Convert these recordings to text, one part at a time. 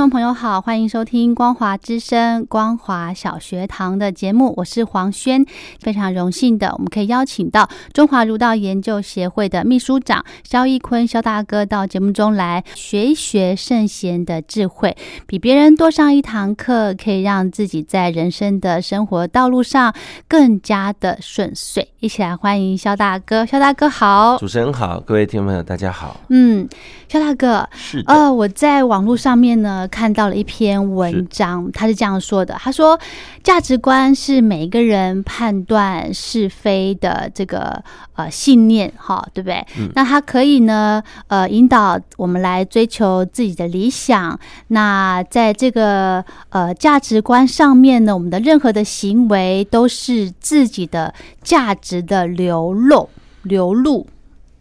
众朋友好，欢迎收听光华之声、光华小学堂的节目，我是黄轩。非常荣幸的，我们可以邀请到中华儒道研究协会的秘书长肖一坤肖大哥到节目中来学一学圣贤的智慧，比别人多上一堂课，可以让自己在人生的生活道路上更加的顺遂。一起来欢迎肖大哥，肖大哥好，主持人好，各位听众朋友大家好。嗯，肖大哥，是，呃，我在网络上面呢看到了一篇文章，他是这样说的：他说，价值观是每一个人判断是非的这个呃信念，哈，对不对？那它可以呢，呃，引导我们来追求自己的理想。那在这个呃价值观上面呢，我们的任何的行为都是自己的价值的流露流露。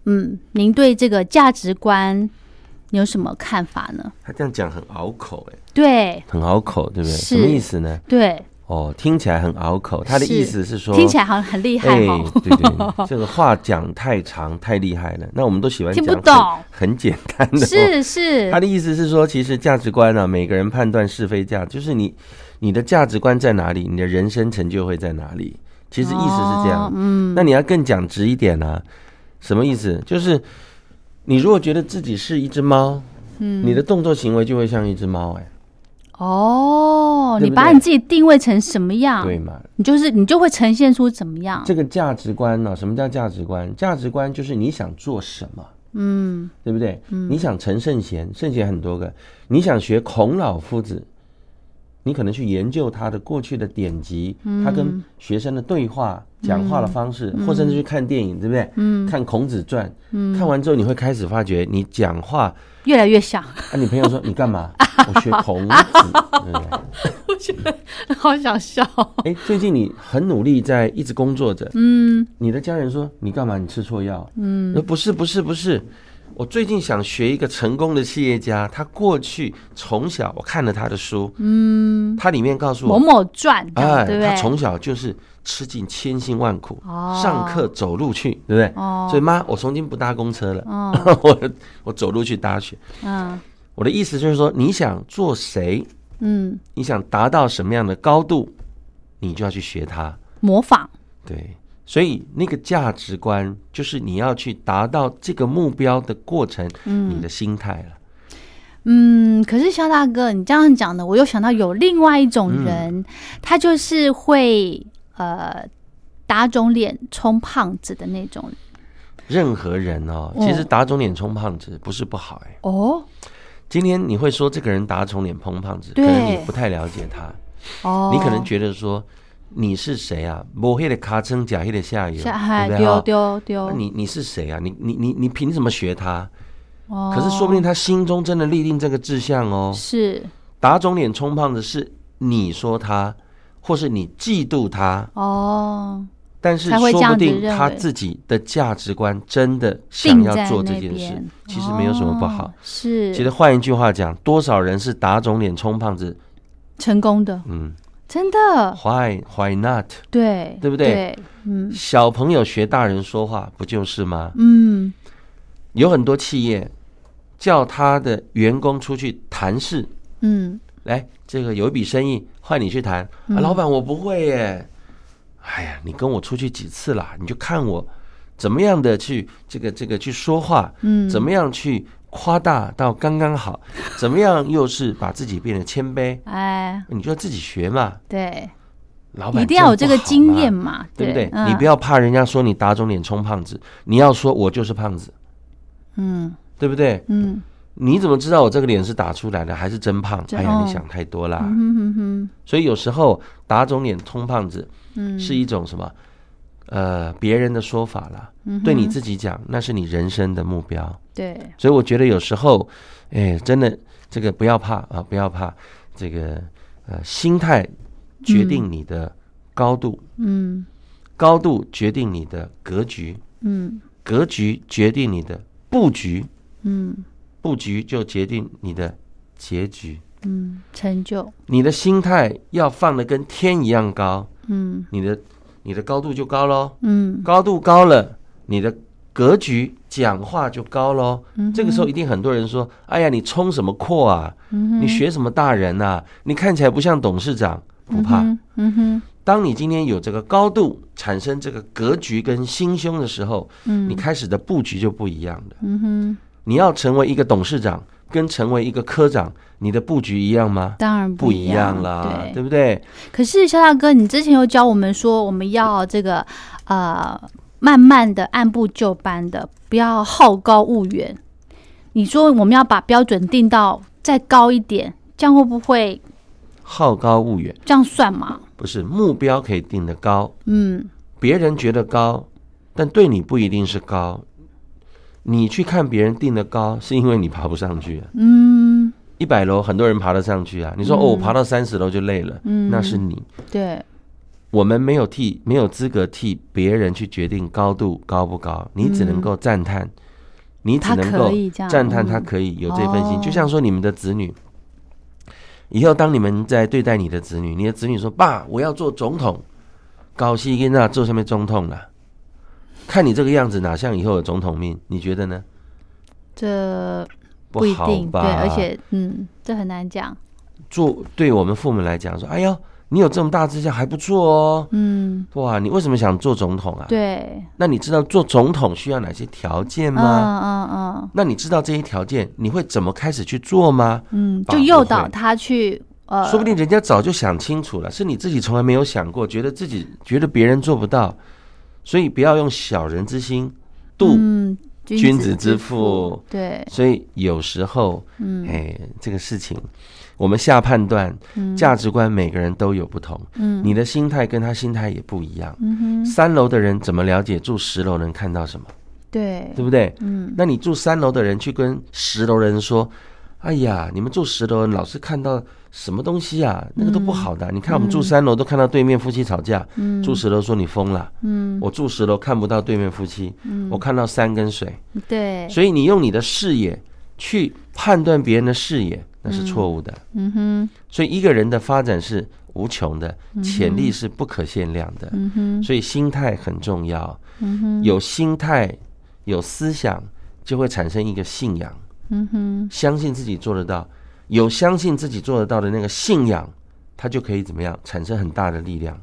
嗯，您对这个价值观你有什么看法呢？他这样讲很拗口，哎，对很拗口，对不对？什么意思呢？对，哦，听起来很拗口。他的意思是说，听起来好像很厉害对对，这个话讲太长太厉害了。那我们都喜欢讲听不懂很很简单的。哦是是他，的意思是说，其实价值观啊，每个人判断是非价，就是你你的价值观在哪里，你的人生成就会在哪里。其实意思是这样。哦嗯，那你要更讲直一点啊，什么意思？就是你如果觉得自己是一只猫，嗯，你的动作行为就会像一只猫，哎，哦，对对你把你自己定位成什么样，对嘛？你就是你就会呈现出怎么样。这个价值观呢、什么叫价值观？价值观就是你想做什么，嗯对不对？嗯你想成圣贤，圣贤很多个，你想学孔老夫子，你可能去研究他的过去的典籍，嗯他跟学生的对话、讲话的方式，或甚至去看电影，对不对？嗯看孔子传，看完之后你会开始发觉，你讲话，越来越像，啊，你朋友说你干嘛？我学孔子？我觉得好想笑。哎，最近你很努力在一直工作着，嗯你的家人说你干嘛？你吃错药？嗯，说不是不是不是，我最近想学一个成功的企业家，他过去从小我看了他的书，嗯，他里面告诉我，某传，这样哎，对对？他从小就是吃尽千辛万苦，哦上课走路去，对不对？哦所以妈，我从今不搭公车了，哦 我我走路去搭去。嗯我的意思就是说，你想做谁，嗯，你想达到什么样的高度，你就要去学他。模仿，对，所以那个价值观就是你要去达到这个目标的过程，你的心态了。嗯，可是肖大哥，你这样讲的，我又想到有另外一种人，他就是会呃打肿脸充胖子的那种。任何人哦，哦。其实打肿脸充胖子不是不好哎。哦？今天你会说这个人打肿脸充胖子，可对能你不太了解他，哦，你可能觉得说你是谁啊？摸黑的卡称假黑的下游，丢丢丢，你你是谁啊？你你你你凭什么学他？哦可是说不定他心中真的立定这个志向哦。是打肿脸充胖子是你说他，或是你嫉妒他，哦，但是说不定他自己的价值观真的想要做这件事，其实没有什么不好哦。是，其实换一句话讲，多少人是打肿脸充胖子？成功的，嗯真的，，Why Why not？对对不对？对，嗯。小朋友学大人说话，不就是吗？嗯。有很多企业叫他的员工出去谈事，嗯，来，这个有一笔生意换你去谈、啊，老板我不会耶。哎呀，你跟我出去几次啦，你就看我怎么样的去这个这个去说话，嗯。怎么样去夸大到刚刚好，怎么样又是把自己变得谦卑，哎，你就要自己学嘛。对，老板一定要有这个经验嘛，对不对？嗯你不要怕人家说你打肿脸充胖子，你要说我就是胖子，嗯对不对？嗯你怎么知道我这个脸是打出来的还是真胖？哎呀，你想太多啦。嗯哼哼哼，所以有时候打肿脸充胖子嗯，是一种什么？呃，别人的说法啦，嗯对你自己讲，那是你人生的目标。对，所以我觉得有时候，哎，真的这个不要怕啊，不要怕，这个呃，心态决定你的高度，嗯。高度决定你的格局，嗯。格局决定你的布局，嗯。布局就决定你的结局。嗯，成就，你的心态要放的跟天一样高，嗯。你的你的高度就高喽，嗯高度高了，你的格局讲话就高喽。嗯这个时候一定很多人说：“哎呀，你冲什么阔啊？你学什么大人啊？你看起来不像董事长。”不怕，嗯嗯哼，当你今天有这个高度，产生这个格局跟心胸的时候，嗯你开始的布局就不一样了。嗯哼，你要成为一个董事长，跟成为一个科长，你的布局一样吗？当然不一一样样啦，对对不对？可是肖大哥，你之前有教我们说，我们要这个呃，慢慢的按部就班的，不要好高骛远。你说我们要把标准定到再高一点，这样会不会好高骛远，这样算吗？不是目标可以定得高，嗯别人觉得高，但对你不一定是高。你去看别人定的高，是因为你爬不上去啊。嗯一百楼很多人爬得上去啊，你说、嗯哦，我爬到三十楼就累了，嗯，那是你。对，我们没有替没有资格替别人去决定高度高不高，你只能够赞叹，你只能够赞叹他嗯可以有这份心。哦就像说你们的子女，以后当你们在对待你的子女，你的子女说：“爸，我要做总统。”高希跟那做上面总统了，看你这个样子，哪像以后有总统命？你觉得呢？这不一定，吧？对，而且嗯，这很难讲。做对我们父母来讲说：“哎呦，你有这么大志向还不错哦。嗯，哇，你为什么想做总统啊？对，那你知道做总统需要哪些条件嗯吗？嗯嗯那你知道这些条件，你会怎么开始去做吗？嗯，就诱导他去呃，说不定人家早就想清楚了，是你自己从来没有想过，觉得自己觉得别人做不到，所以不要用小人之心度嗯，君子之腹。对，所以有时候，嗯。哎，这个事情我们下判断，嗯。价值观每个人都有不同，嗯。你的心态跟他心态也不一样。嗯哼，三楼的人怎么了解住十楼能看到什么，对。对不对？嗯。那你住三楼的人去跟十楼人说：“哎呀，你们住十楼老是看到什么东西啊？那个都不好的。你看我们住三楼都看到对面夫妻吵架，嗯住十楼说你疯了。嗯我住十楼看不到对面夫妻，我看到山跟水。对，所以你用你的视野去判断别人的视野，那是错误的。嗯哼所以一个人的发展是无穷的，潜力是不可限量的。嗯哼所以心态很重要，嗯哼有心态，有思想，就会产生一个信仰。嗯哼相信自己做得到，有相信自己做得到的那个信仰，它就可以怎么样产生很大的力量。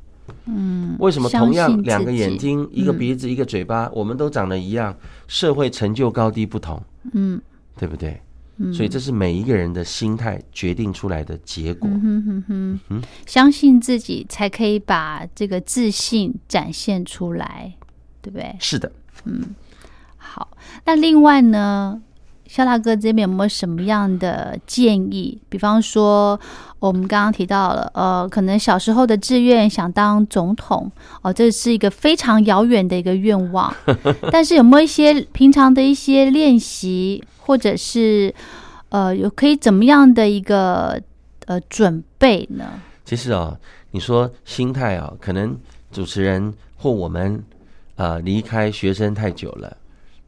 嗯，为什么同样两个眼睛、一个嗯鼻子、一个嘴巴，我们都长得一样，社会成就高低不同，嗯对不对？嗯所以这是每一个人的心态决定出来的结果。嗯哼哼哼，相信自己才可以把这个自信展现出来，对不对？是的，嗯好，那另外呢，肖大哥这边有没有什么样的建议？比方说，我们刚刚提到了，呃，可能小时候的志愿想当总统，哦，这是一个非常遥远的一个愿望。但是有没有一些平常的一些练习，或者是呃，有可以怎么样的一个呃准备呢？其实啊、你说心态啊、可能主持人或我们呃离开学生太久了。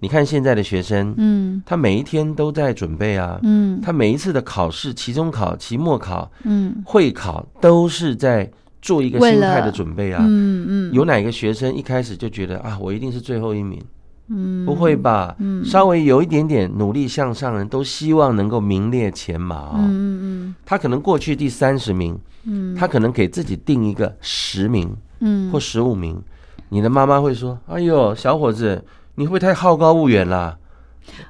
你看现在的学生，嗯他每一天都在准备啊，嗯他每一次的考试，期中考、期末考、嗯会考，都是在做一个心态的准备啊。嗯嗯，有哪个学生一开始就觉得啊，我一定是最后一名？嗯不会吧？嗯稍微有一点点努力向上的人，都希望能够名列前茅。嗯嗯他可能过去第三十名，嗯他可能给自己定一个十名嗯或十五名。你的妈妈会说：“哎呦，小伙子，你会不会太好高骛远了？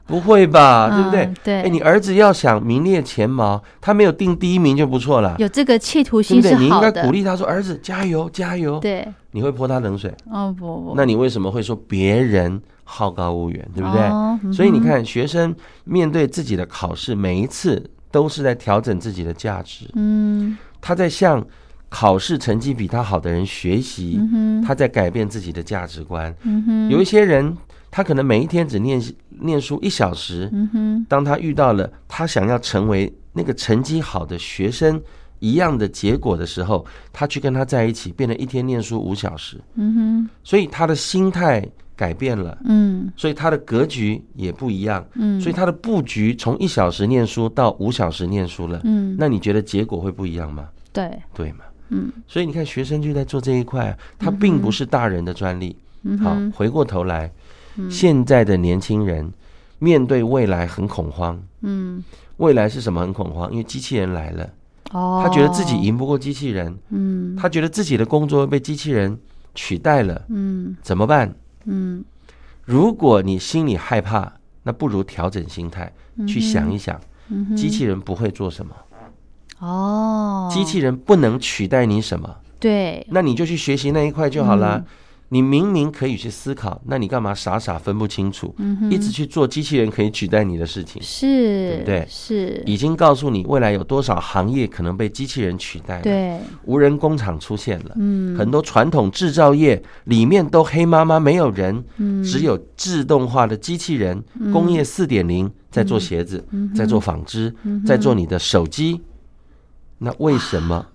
不会吧？对不对嗯？对哎，你儿子要想名列前茅，他没有定第一名就不错了，有这个企图？心是你应该，鼓励他说：“儿子，加油，加油。”对，你会泼他冷水，哦不不，那你为什么会说别人好高骛远？对不对？哦嗯所以你看，学生面对自己的考试，每一次都是在调整自己的价值。嗯他在向考试成绩比他好的人学习，嗯他在改变自己的价值观。嗯哼有一些人，他可能每一天只念念书一小时，嗯哼当他遇到了他想要成为那个成绩好的学生一样的结果的时候，他去跟他在一起，变得一天念书五小时，嗯哼所以他的心态改变了。嗯所以他的格局也不一样，嗯所以他的布局从一小时念书到五小时念书了，嗯，那你觉得结果会不一样吗？对，对嘛？嗯所以你看，学生就在做这一块啊，他并不是大人的专利。好，嗯哼回过头来，现在的年轻人面对未来很恐慌。嗯。未来是什么很恐慌？因为机器人来了，哦，他觉得自己赢不过机器人，嗯。他觉得自己的工作被机器人取代了，嗯。怎么办？嗯。如果你心里害怕，那不如调整心态，去想一想，嗯机器人不会做什么，哦，机器人不能取代你什么，对，那你就去学习那一块就好嗯。啦。你明明可以去思考，那你干嘛傻傻分不清楚，嗯一直去做机器人可以取代你的事情？是，对不对？是，已经告诉你未来有多少行业可能被机器人取代了。对，无人工厂出现了，嗯。很多传统制造业里面都黑麻麻，没有人，嗯。只有自动化的机器人，工业四点零在做鞋子，嗯。在做纺织，在做你的手机。那为什么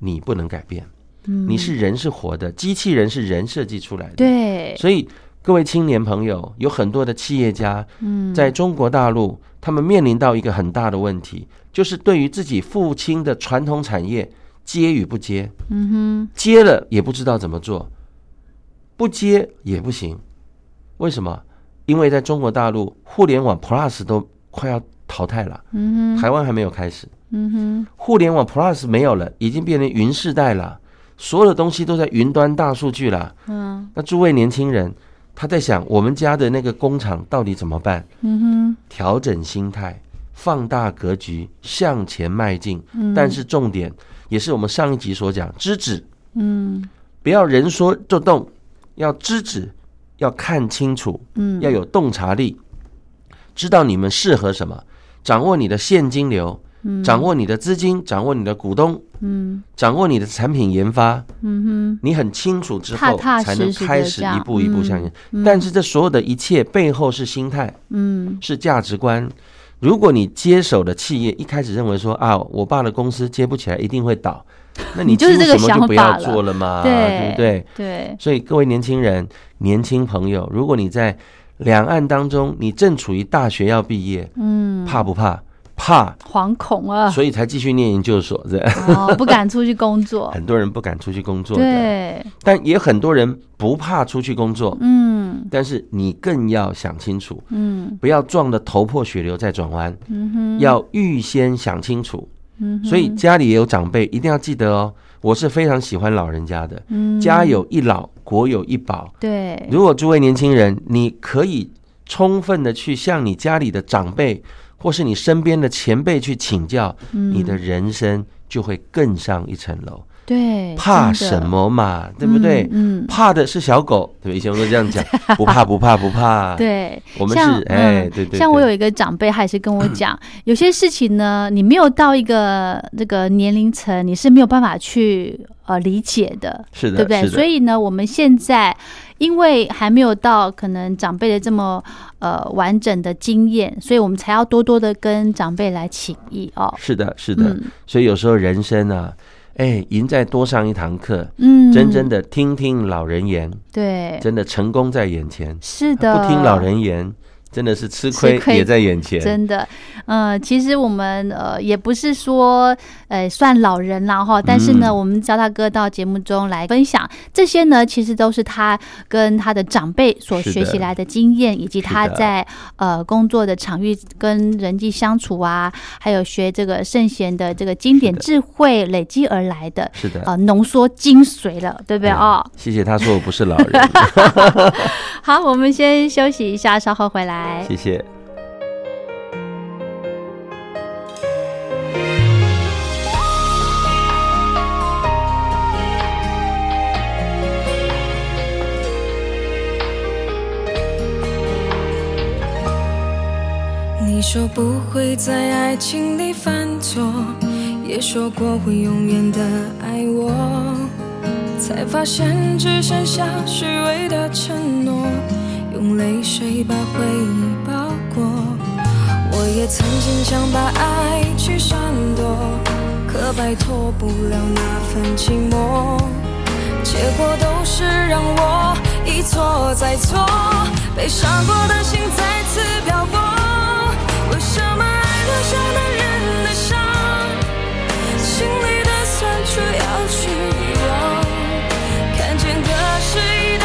你不能改变？你是人是活的，机器人是人设计出来的。，嗯对，所以各位青年朋友，有很多的企业家，嗯在中国大陆，他们面临到一个很大的问题，就是对于自己父亲的传统产业接与不接。嗯哼接了也不知道怎么做，不接也不行。为什么？因为在中国大陆，互联网 Plus 都快要淘汰了，嗯哼台湾还没有开始。嗯哼互联网 Plus 没有了，已经变成云世代了，所有的东西都在云端大数据了。嗯那诸位年轻人，他在想，我们家的那个工厂到底怎么办？嗯哼调整心态，放大格局，向前迈进。嗯但是重点也是我们上一集所讲，知止。嗯不要人说就动，要知止，要看清楚，嗯要有洞察力，知道你们适合什么，掌握你的现金流，掌握你的资金，掌握你的股东，嗯掌握你的产品研发，嗯哼你很清楚之后，才能开始一步一步向前。嗯但是这所有的一切背后是心态，嗯是价值观。如果你接手的企业一开始认为说啊，我爸的公司接不起来，一定会倒，那你你就是为什么这个想就不要法了做了嘛？对对不对？对，所以各位年轻人、年轻朋友，如果你在两岸当中，你正处于大学要毕业，嗯，怕不怕？怕，惶恐啊，所以才继续念研究所。这哦，不敢出去工作，很多人不敢出去工作的，对，但也很多人不怕出去工作。嗯。但是你更要想清楚，嗯。不要撞得头破血流再转弯，嗯哼，要预先想清楚。嗯所以家里也有长辈，一定要记得哦。我是非常喜欢老人家的，嗯。家有一老，国有一宝。对，如果诸位年轻人，你可以充分的去向你家里的长辈，或是你身边的前辈去请教，嗯你的人生就会更上一层楼。对，怕什？么嘛？对不对？嗯，嗯怕的是小狗，对吧？以前我都这样讲，不怕不怕不怕。，对，我们是哎，对。对像我有一个长辈，他也是跟我讲，有些事情呢，你没有到一个这个年龄层，你是没有办法去呃理解的，是的，对不对？所以呢，我们现在因为还没有到可能长辈的这么呃完整的经验，所以我们才要多多的跟长辈来请益哦。是的，是的。嗯所以有时候人生啊，哎，赢在多上一堂课，嗯，真正的听听老人言，对，真的成功在眼前。是的，不听老人言，真的是吃亏也在眼前。真的，呃，其实我们呃也不是说呃算老人了哈，但是呢，嗯我们叫大哥到节目中来分享这些呢，其实都是他跟他的长辈所学习来的经验，以及他在呃工作的场域跟人际相处啊，还有学这个圣贤的这个经典智慧累积而来的。是的，呃，浓缩精髓了，对不对哎哦？谢谢他说我不是老人，好，我们先休息一下，稍后回来。谢谢。你说不会在爱情里犯错也说过会永远的爱我才发现只剩下虚伪的承诺。用泪水把回忆包裹。我也曾经想把爱去闪躲，可摆脱不了那份寂寞，结果都是让我一错再错，被伤过的心再次漂泊。为什么爱留下男人的伤，心里的酸楚要去遗忘？看见的是一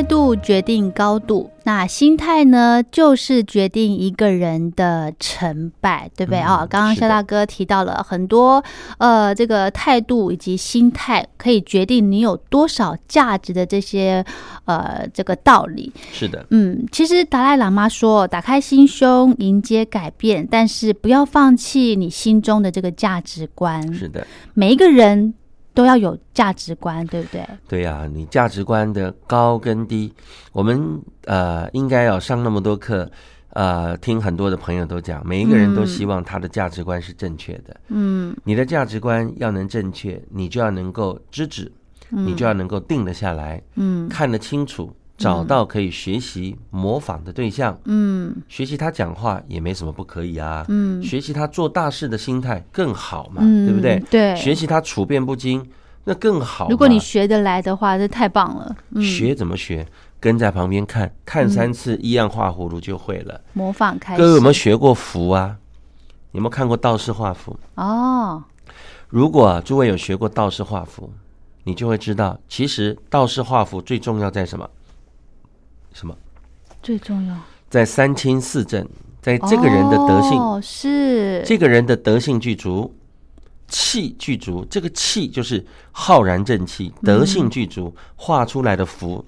态度决定高度，那心态呢，就是决定一个人的成败，对不对啊、嗯刚刚肖大哥提到了很多，呃，这个态度以及心态可以决定你有多少价值的这些，呃，这个道理。是的，嗯，其实达赖喇嘛说，打开心胸，迎接改变，但是不要放弃你心中的这个价值观。是的，每一个人都要有价值观，对不对？对呀、你价值观的高跟低，我们呃应该要上那么多课，呃，听很多的朋友都讲，每一个人都嗯希望他的价值观是正确的。嗯你的价值观要能正确，你就要能够知止，你就要能够定得下来，嗯看得清楚，找到可以学习模仿的对象。嗯学习他讲话也没什么不可以啊，嗯学习他做大事的心态更好嘛，嗯，对不对？对，学习他处变不惊，那更好。如果你学得来的话，这太棒了。嗯，学怎么学？跟在旁边看看三次，一样画葫芦就会了。模仿开始。各位有没有学过符啊？有没有看过道士画符？哦，如果诸位有学过道士画符，你就会知道，其实道士画符最重要在什么？什么？最重要在三清四正，在这个人的德性，哦、是这个人的德性具足，气具足。这个气就是浩然正气，德性具足，画出来的符，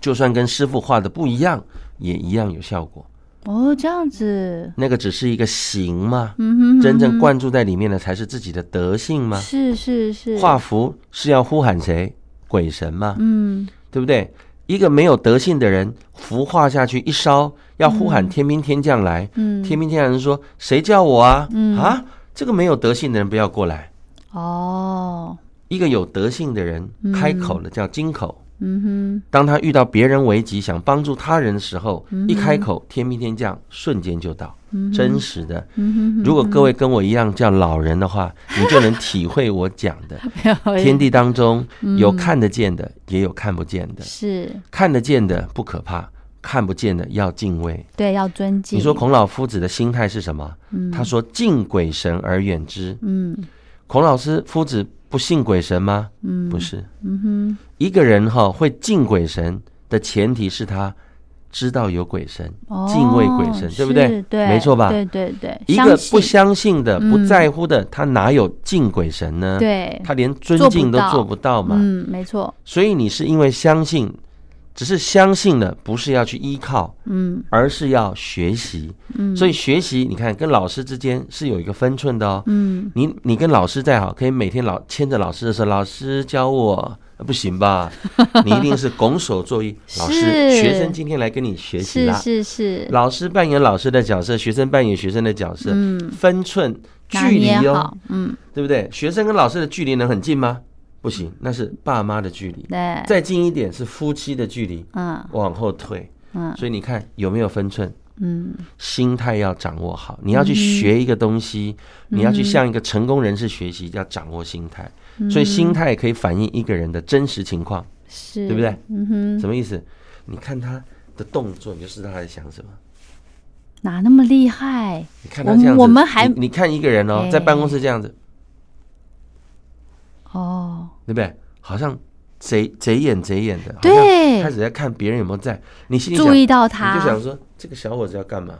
就算跟师傅画的不一样，也一样有效果。哦，这样子，那个只是一个形嘛，嗯哼真正灌注在里面的才是自己的德性嘛。是是是画符是要呼喊谁？鬼神吗，嗯对不对？一个没有德性的人，符化下去一烧，要呼喊天兵天将来。嗯天兵天将人说：“谁叫我啊？嗯啊，这个没有德性的人不要过来。哦，一个有德性的人开口了叫金口。嗯哼当他遇到别人危急想帮助他人的时候，一开口天兵天将，瞬间就到，真实的。如果各位跟我一样叫老人的话，你就能体会我讲的。天地当中有嗯看得见的，也有看不见的。是看得见的不可怕，看不见的要敬畏。对，要尊敬。你说孔老夫子的心态是什么？嗯他说敬鬼神而远之。嗯孔老师夫子不信鬼神吗？嗯，不是，嗯一个人哈会敬鬼神的前提是他知道有鬼神，哼，敬畏鬼神哦对不对？对，没错吧？对对对，一个不相相信的、嗯。不在乎的，他哪有敬鬼神呢？对，他连尊敬都做不到。嘛。嗯，没错，所以你是因为相信，只是相信了，不是要去依靠，嗯。而是要学习。嗯，所以学习，你看跟老师之间是有一个分寸的哦。嗯。你你跟老师再好，可以每天老牵着老师的手，老师教我，呃不行吧？你一定是拱手作揖，老师，学生今天来跟你学习是啦。是是，老师扮演老师的角色，学生扮演学生的角色，嗯，分寸距离哦，，嗯，对不对？学生跟老师的距离能很近吗？不行，那是爸妈的距离。对，再近一点是夫妻的距离，嗯往后退。嗯所以你看有没有分寸？嗯心态要掌握好。你要去学一个东西，你要去向一个成功人士学习，要掌握心态。所以心态可以反映一个人的真实情况，是，对不对？嗯哼，什么意思？你看他的动作，你就知道他在想什么。哪那么厉害？你看他这样子，我们还你你看一个人哦哎，在办公室这样子，哦，对不对？好像贼贼眼贼眼的，对开始在看别人有没有在。你心里想注意到他，你就想说，这个小伙子要干嘛？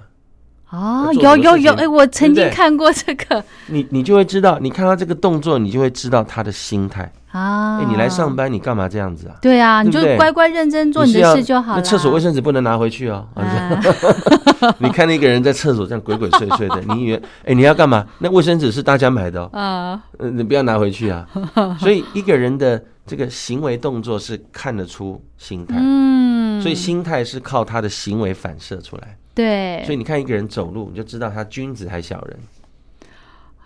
哦，要做什么事情有有有，哎，我曾经看过这个 你你就会知道，你看他这个动作，你就会知道他的心态。啊。哎，你来上，班，你干嘛这样子啊？对啊，你就乖乖认真做你的事就好了。那厕所卫生纸不能拿回去哦。啊 你看那个人在厕所这样鬼鬼祟祟的，你以为 哎你要干嘛？那卫生纸是大家买的哦，啊，呃你不要拿回去啊。所以一个人的这个行为动作是看得出心态，嗯，所以心态是靠他的行为反射出来。对，所以你看一个人走路，你就知道他君子还小人。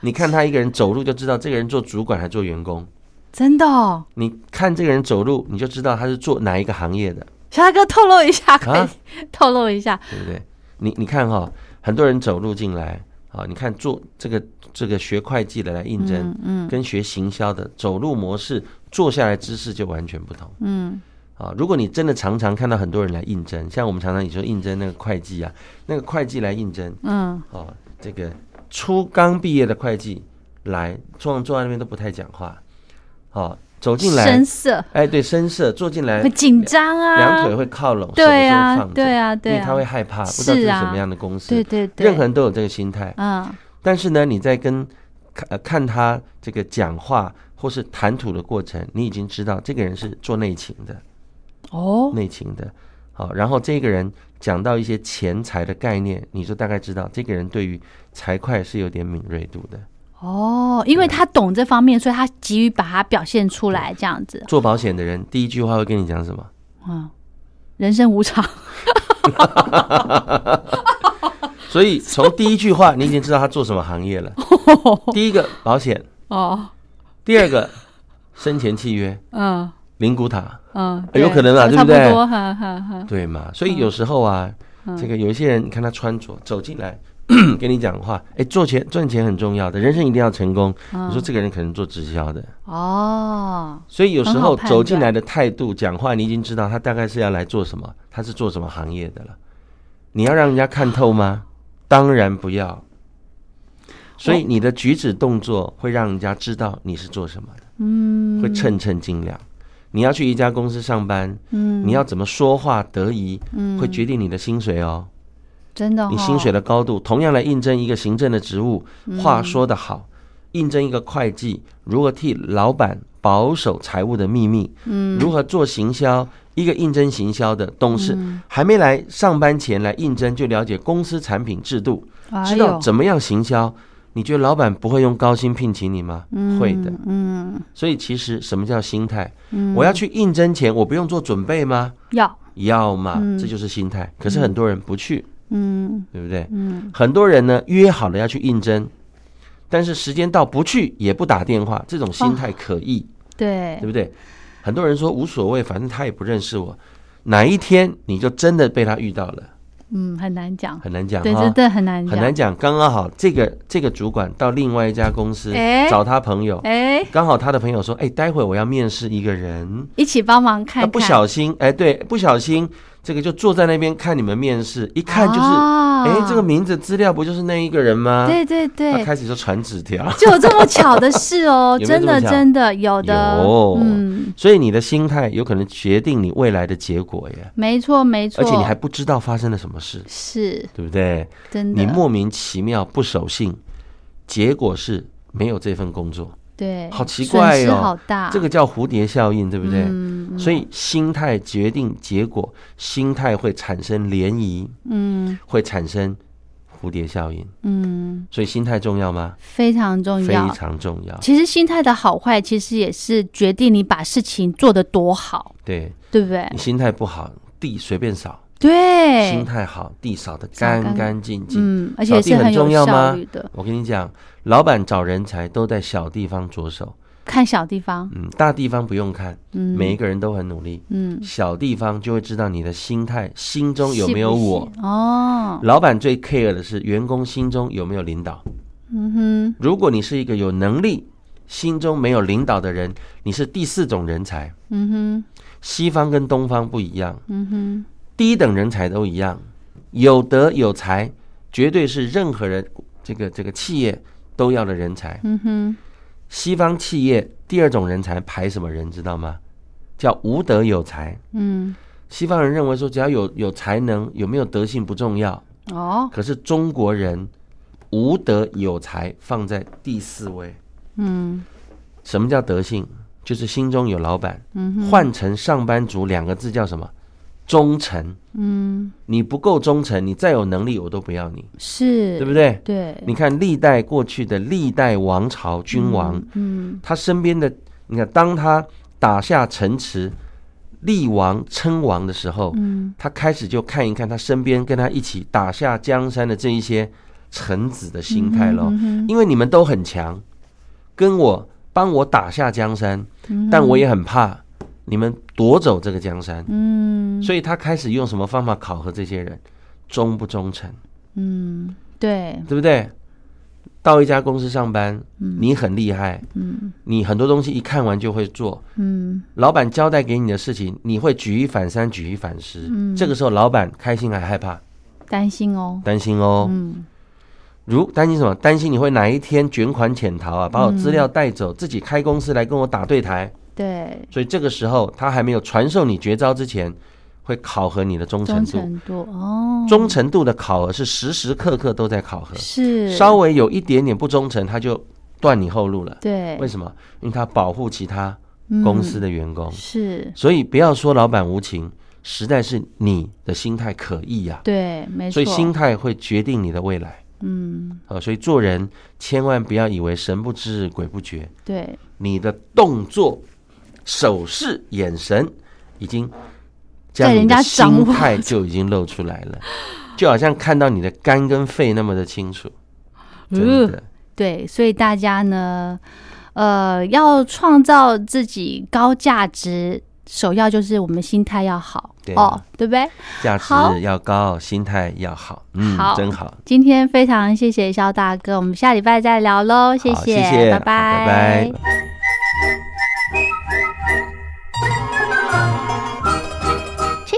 你看他一个人走路，就知道这个人做主管还做员工。真的哦，你看这个人走路，你就知道他是做哪一个行业的，小大哥透露一下，可以啊透露一下，对不对？你你看哈、很多人走路进来，啊，你看做这个这个学会计的来应征，嗯嗯跟学行销的走路模式、坐下来姿势就完全不同。嗯啊，如果你真的常常看到很多人来应征，像我们常常也说应征那个会计啊，那个会计来应征，嗯，哦，这个初刚毕业的会计来坐坐在那边都不太讲话，哦，走进来深，色。哎，对，深色，坐进来会，紧张啊，两腿会靠拢，对啊对啊因对啊。为他会害怕，不知道这是什么样的公司，对对对，任何人都有这个心态，嗯。但是呢，你在跟看呃看他这个讲话或是谈吐的过程，你已经知道这个人是做内勤的，哦内勤的。好，然后这个人讲到一些钱财的概念，你就大概知道这个人对于财会是有点敏锐度的。哦，因为他懂这方面，所以他急于把它表现出来，这样子，做保险的人第一句话会跟你讲什么？嗯，人生无常，所以从第一句话，你已经知道他做什么行业了。第一个保险，哦，第二个生前契约，嗯灵骨塔，嗯，有可能啊对差不不对多，哈哈哈，对嘛？所以有时候啊，嗯这个有一些人，你看他穿着走进来。跟你讲话，哎，做钱赚钱很重要的，人生一定要成功。嗯你说这个人可能做直销的，哦，所以有时候走进来的态度、讲话，你已经知道他大概是要来做什么，他是做什么行业的了。你要让人家看透吗？当然不要。所以你的举止动作会让人家知道你是做什么的，嗯，会称称斤两。你要去一家公司上班，嗯，你要怎么说话得宜，嗯。会决定你的薪水哦。真的，你薪水的高度，同样来应征一个行政的职务，嗯。话说得好，应征一个会计，如何替老板保守财务的秘密，嗯，如何做行销，一个应征行销的董事嗯。还没来上班前来应征，就了解公司产品制度，哎知道怎么样行销。你觉得老板不会用高薪聘请你吗？会的。，嗯所以其实什么叫心态？嗯，我要去应征前，我不用做准备吗？要，要嘛，嗯这就是心态。可是很多人不去，嗯对不对？嗯很多人呢约好了要去应征，但是时间到不去也不打电话，这种心态可疑，对对不对？很多人说无所谓，反正他也不认识我，哪一天你就真的被他遇到了，嗯，很难讲，很难讲对，哈。真的很难讲，很难讲。刚刚好，这个这个主管到另外一家公司哎。找他朋友，哎，刚好他的朋友说：“哎，待会我要面试一个人。”一起帮忙看看，他不小心，哎，对，不小心，这个就坐在那边看你们面试，一看就是，啊。哎，这个名字资料不就是那一个人吗？对对他对，开始就传纸条，就有这么巧的事哦，有有真的真的有的，有。嗯，所以你的心态有可能决定你未来的结果耶，没错没错，而且你还不知道发生了什么事，是。对不对？真的，你莫名其妙不守信，结果是没有这份工作，对，好奇怪损失哦好大，这个叫蝴蝶效应，对不对？所以心态决定结果，心态会产生涟漪，嗯会产生蝴蝶效应。嗯，所以心态重要吗？非常重要非。常重要。其实心态的好坏，其实也是决定你把事情做得多好，对对不对你？心态不好，地随便扫；对，心态好，地扫得扫干干干净净。嗯，而且是很重要吗。我跟你讲，老板找人才都在小地方着手，看小地方，嗯，大地方不用看，嗯，每一个人都很努力，嗯，小地方就会知道你的心态，心中有没有我。是哦，老板最 care 的是员工心中有没有领导。嗯哼，如果你是一个有能力、心中没有领导的人，你是第四种人才。嗯哼，西方跟东方不一样，嗯哼，低等人才都一样，有德有才，绝对是任何人这个这个企业都要的人才。嗯哼，西方企业第二种人才排什么人知道吗？叫无德有才。嗯，西方人认为说，只要有有才能，有没有德性不重要。哦，可是中国人无德有才放在第四位。嗯什么叫德性？就是心中有老板。嗯哼，换成上班族两个字叫什么？忠诚。嗯，你不够忠诚，你再有能力我都不要你，是，对不对？对，你看历代过去的历代王朝君王，嗯，他身边的，你看当他打下城池、立王称王的时候，嗯。他开始就看一看他身边跟他一起打下江山的这一些臣子的心态咯。因为你们都很强，跟我帮我打下江山，嗯但我也很怕你们夺走这个江山，嗯。所以他开始用什么方法考核这些人，忠不忠诚，嗯，对，对不对？到一家公司上班，你很厉害，嗯。你很多东西一看完就会做，嗯。老板交代给你的事情，你会举一反三，举一反十。嗯。这个时候，老板开心还害怕？担心哦，担心哦。嗯。如担心什么？担心你会哪一天卷款潜逃啊，把我资料带走，自己开公司来跟我打对台。对，所以这个时候，他还没有传授你绝招之前，会考核你的忠诚度。忠诚度哦，忠诚度的考核是时时刻刻都在考核，是。稍微有一点点不忠诚，他就断你后路了。对，为什么？因为他保护其他嗯公司的员工。是，所以不要说老板无情，实在是你的心态可疑呀、对，没错，所以心态会决定你的未来。嗯，呃，所以做人千万不要以为神不知鬼不觉，对，你的动作、手势、眼神已经将在人家你的心态就已经露出来了，就好像看到你的肝跟肺那么的清楚，真呃的。对，所以大家呢，呃，要创造自己高价值，首要就是我们心态要好。哦，对不对？价值要高，心态要好，嗯，好。真好。今天非常谢谢肖大哥，我们下礼拜再聊喽，谢好谢谢。拜。好拜拜吹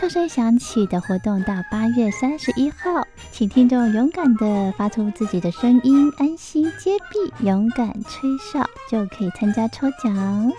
哨声响起的活动到八月三十一号，请听众勇敢的发出自己的声音，安心接币，勇敢吹哨，就可以参加抽奖。